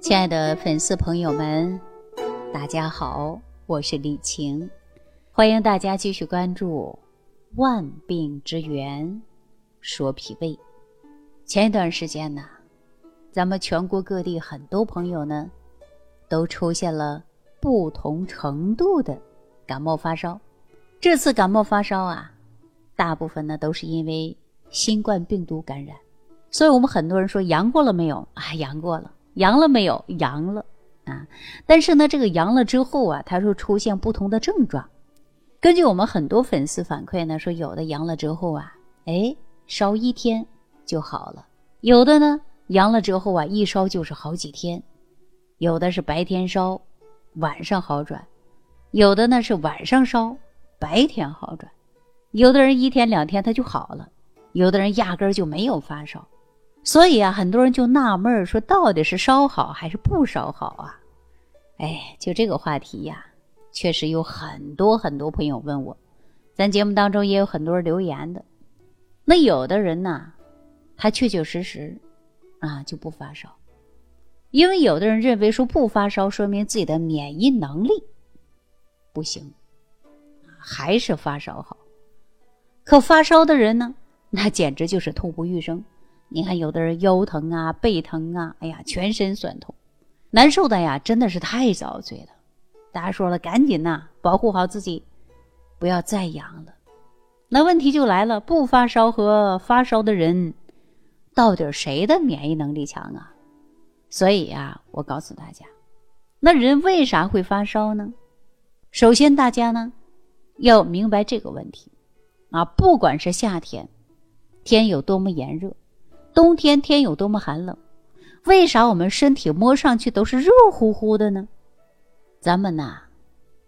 亲爱的粉丝朋友们，大家好，我是李晴，欢迎大家继续关注《万病之源说脾胃》。前一段时间呢，咱们全国各地很多朋友呢，都出现了不同程度的感冒发烧。这次感冒发烧啊，大部分呢都是因为新冠病毒感染，所以我们很多人说阳过了没有？啊，阳过了。阳了没有？阳了啊！但是呢，这个阳了之后啊，它会出现不同的症状。根据我们很多粉丝反馈呢，说有的阳了之后啊，哎，烧一天就好了；有的呢，阳了之后啊，一烧就是好几天；有的是白天烧，晚上好转；有的呢是晚上烧，白天好转；有的人一天两天他就好了；有的人压根儿就没有发烧。所以啊，很多人就纳闷，说到底是烧好还是不烧好啊？哎，就这个话题呀，确实有很多很多朋友问我，咱节目当中也有很多人留言的。那有的人呢，他确确实实啊就不发烧，因为有的人认为说不发烧说明自己的免疫能力不行，还是发烧好。可发烧的人呢，那简直就是痛不欲生。你看，有的人腰疼啊、背疼啊，哎呀，全身酸痛，难受的呀，真的是太遭罪了。大家说了，赶紧呐，保护好自己，不要再阳了。那问题就来了，不发烧和发烧的人，到底谁的免疫能力强啊？所以呀，我告诉大家，那人为啥会发烧呢？首先，大家呢要明白这个问题啊，不管是夏天，天有多么炎热。冬天天有多么寒冷，为啥我们身体摸上去都是热乎乎的呢？咱们呐，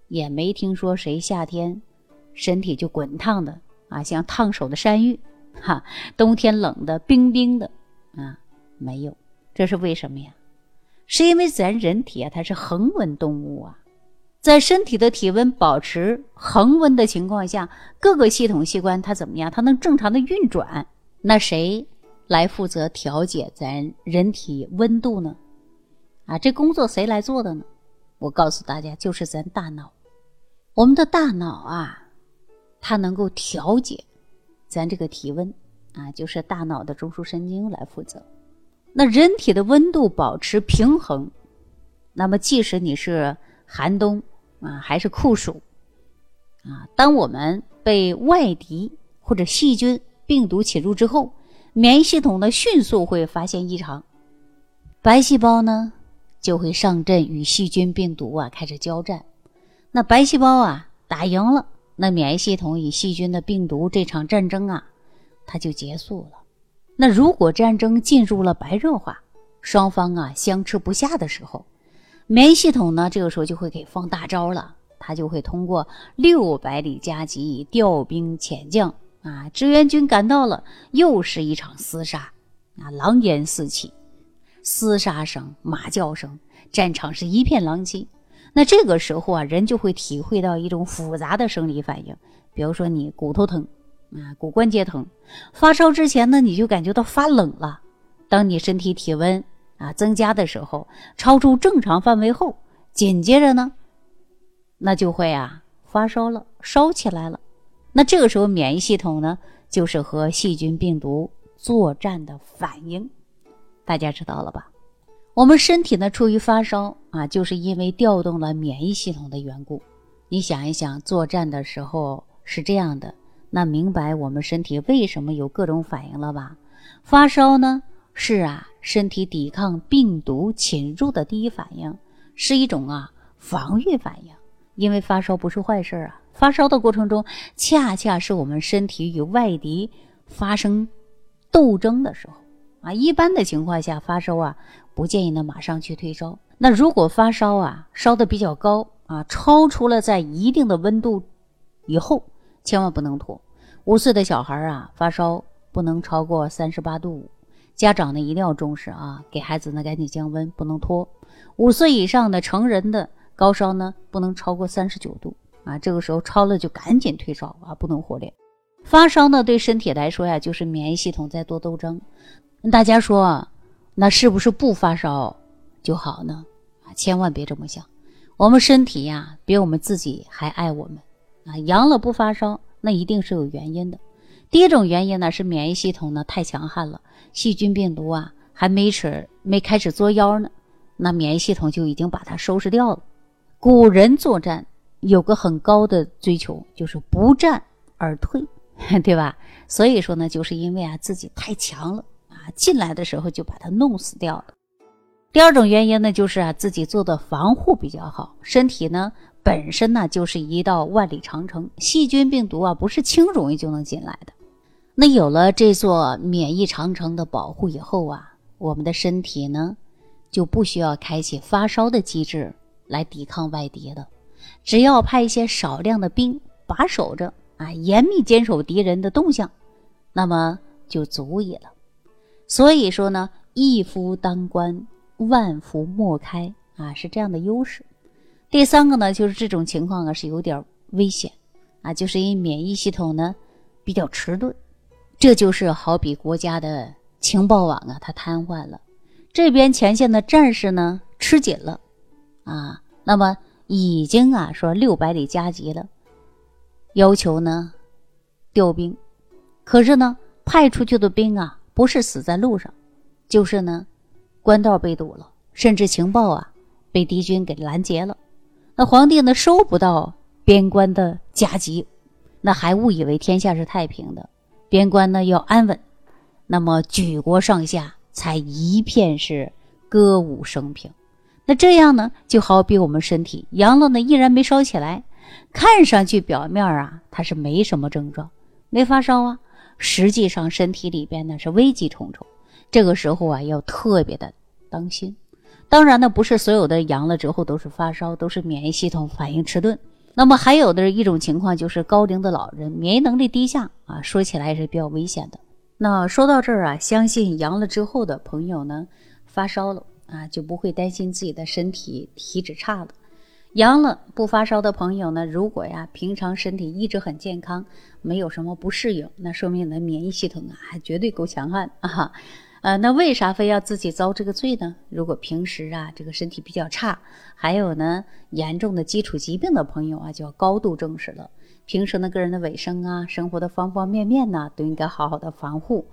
也没听说谁夏天身体就滚烫的啊，像烫手的山芋，哈，冬天冷的冰冰的啊，没有。这是为什么呀？是因为咱人体啊，它是恒温动物啊，在身体的体温保持恒温的情况下，各个系统器官它怎么样？它能正常的运转。那谁？来负责调节咱人体温度呢？啊，这工作谁来做的呢？我告诉大家，就是咱大脑。我们的大脑啊，它能够调节咱这个体温啊，就是大脑的中枢神经来负责。那人体的温度保持平衡，那么即使你是寒冬啊，还是酷暑啊，当我们被外敌或者细菌、病毒侵入之后。免疫系统呢，迅速会发现异常，白细胞呢就会上阵与细菌、病毒啊开始交战。那白细胞啊打赢了，那免疫系统与细菌的病毒这场战争啊，它就结束了。那如果战争进入了白热化，双方啊相持不下的时候，免疫系统呢这个时候就会给放大招了，它就会通过六百里加急调兵遣将。啊！志愿军赶到了，又是一场厮杀，啊，狼烟四起，厮杀声、马叫声，战场是一片狼藉。那这个时候啊，人就会体会到一种复杂的生理反应，比如说你骨头疼，啊，骨关节疼，发烧之前呢，你就感觉到发冷了。当你身体体温啊增加的时候，超出正常范围后，紧接着呢，那就会啊发烧了，烧起来了。那这个时候，免疫系统呢，就是和细菌、病毒作战的反应，大家知道了吧？我们身体呢，处于发烧啊，就是因为调动了免疫系统的缘故。你想一想，作战的时候是这样的，那明白我们身体为什么有各种反应了吧？发烧呢，是啊，身体抵抗病毒侵入的第一反应，是一种啊防御反应，因为发烧不是坏事啊。发烧的过程中，恰恰是我们身体与外敌发生斗争的时候啊。一般的情况下，发烧啊，不建议呢马上去退烧。那如果发烧啊，烧的比较高啊，超出了在一定的温度以后，千万不能拖。五岁的小孩啊，发烧不能超过三十八度五，家长呢一定要重视啊，给孩子呢赶紧降温，不能拖。五岁以上的成人的高烧呢，不能超过三十九度。啊，这个时候超了就赶紧退烧啊，不能忽略。发烧呢，对身体来说呀，就是免疫系统在做斗争。大家说，那是不是不发烧就好呢？啊，千万别这么想。我们身体呀，比我们自己还爱我们啊。阳了不发烧，那一定是有原因的。第一种原因呢，是免疫系统呢太强悍了，细菌病毒啊还没始没开始作妖呢，那免疫系统就已经把它收拾掉了。古人作战有个很高的追求，就是不战而退，对吧？所以说呢，就是因为啊自己太强了啊，进来的时候就把它弄死掉了。第二种原因呢，就是啊自己做的防护比较好，身体呢本身呢就是一道万里长城，细菌病毒啊不是轻容易就能进来的。那有了这座免疫长城的保护以后啊，我们的身体呢就不需要开启发烧的机制来抵抗外敌了，只要派一些少量的兵把守着啊，严密坚守敌人的动向，那么就足矣了。所以说呢，一夫当关。万夫莫开啊，是这样的优势。第三个呢，就是这种情况啊是有点危险啊，就是因为免疫系统呢比较迟钝，这就是好比国家的情报网啊，它瘫痪了，这边前线的战士呢吃紧了啊，那么已经啊说六百里加急了，要求呢调兵，可是呢派出去的兵啊不是死在路上，就是呢。官道被堵了，甚至情报啊被敌军给拦截了。那皇帝呢收不到边关的加急，那还误以为天下是太平的，边关呢要安稳，那么举国上下才一片是歌舞升平。那这样呢就好比我们身体阳了呢依然没烧起来，看上去表面啊它是没什么症状，没发烧啊，实际上身体里边呢是危机重重。这个时候啊，要特别的当心。当然呢，不是所有的阳了之后都是发烧，都是免疫系统反应迟钝。那么还有的一种情况就是高龄的老人免疫能力低下啊，说起来也是比较危险的。那说到这儿啊，相信阳了之后的朋友呢，发烧了啊，就不会担心自己的身体体质差了。阳了不发烧的朋友呢，如果呀平常身体一直很健康，没有什么不适应，那说明你的免疫系统啊还绝对够强悍啊。呃，那为啥非要自己遭这个罪呢？如果平时啊，这个身体比较差，还有呢严重的基础疾病的朋友啊，就要高度重视了。平时呢，个人的卫生啊，生活的方方面面呢，都应该好好的防护，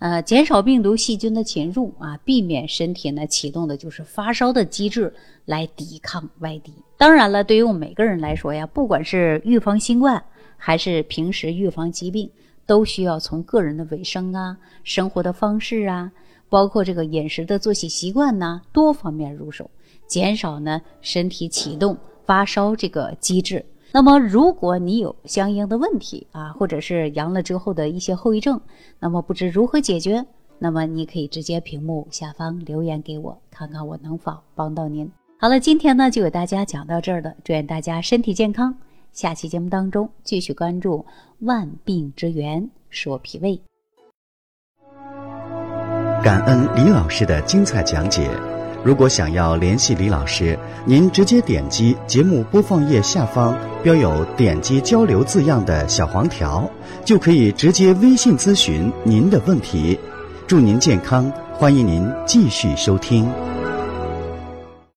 呃，减少病毒细菌的侵入啊，避免身体呢启动的就是发烧的机制来抵抗外敌。当然了，对于我们每个人来说呀，不管是预防新冠，还是平时预防疾病。都需要从个人的卫生啊、生活的方式啊，包括这个饮食的作息习惯呐，多方面入手，减少呢身体启动发烧这个机制。那么，如果你有相应的问题啊，或者是阳了之后的一些后遗症，那么不知如何解决，那么你可以直接屏幕下方留言给我，看看我能否帮到您。好了，今天呢就给大家讲到这儿了，祝愿大家身体健康。下期节目当中，继续关注万病之源，说脾胃。感恩李老师的精彩讲解。如果想要联系李老师，您直接点击节目播放页下方标有“点击交流”字样的小黄条，就可以直接微信咨询您的问题。祝您健康，欢迎您继续收听。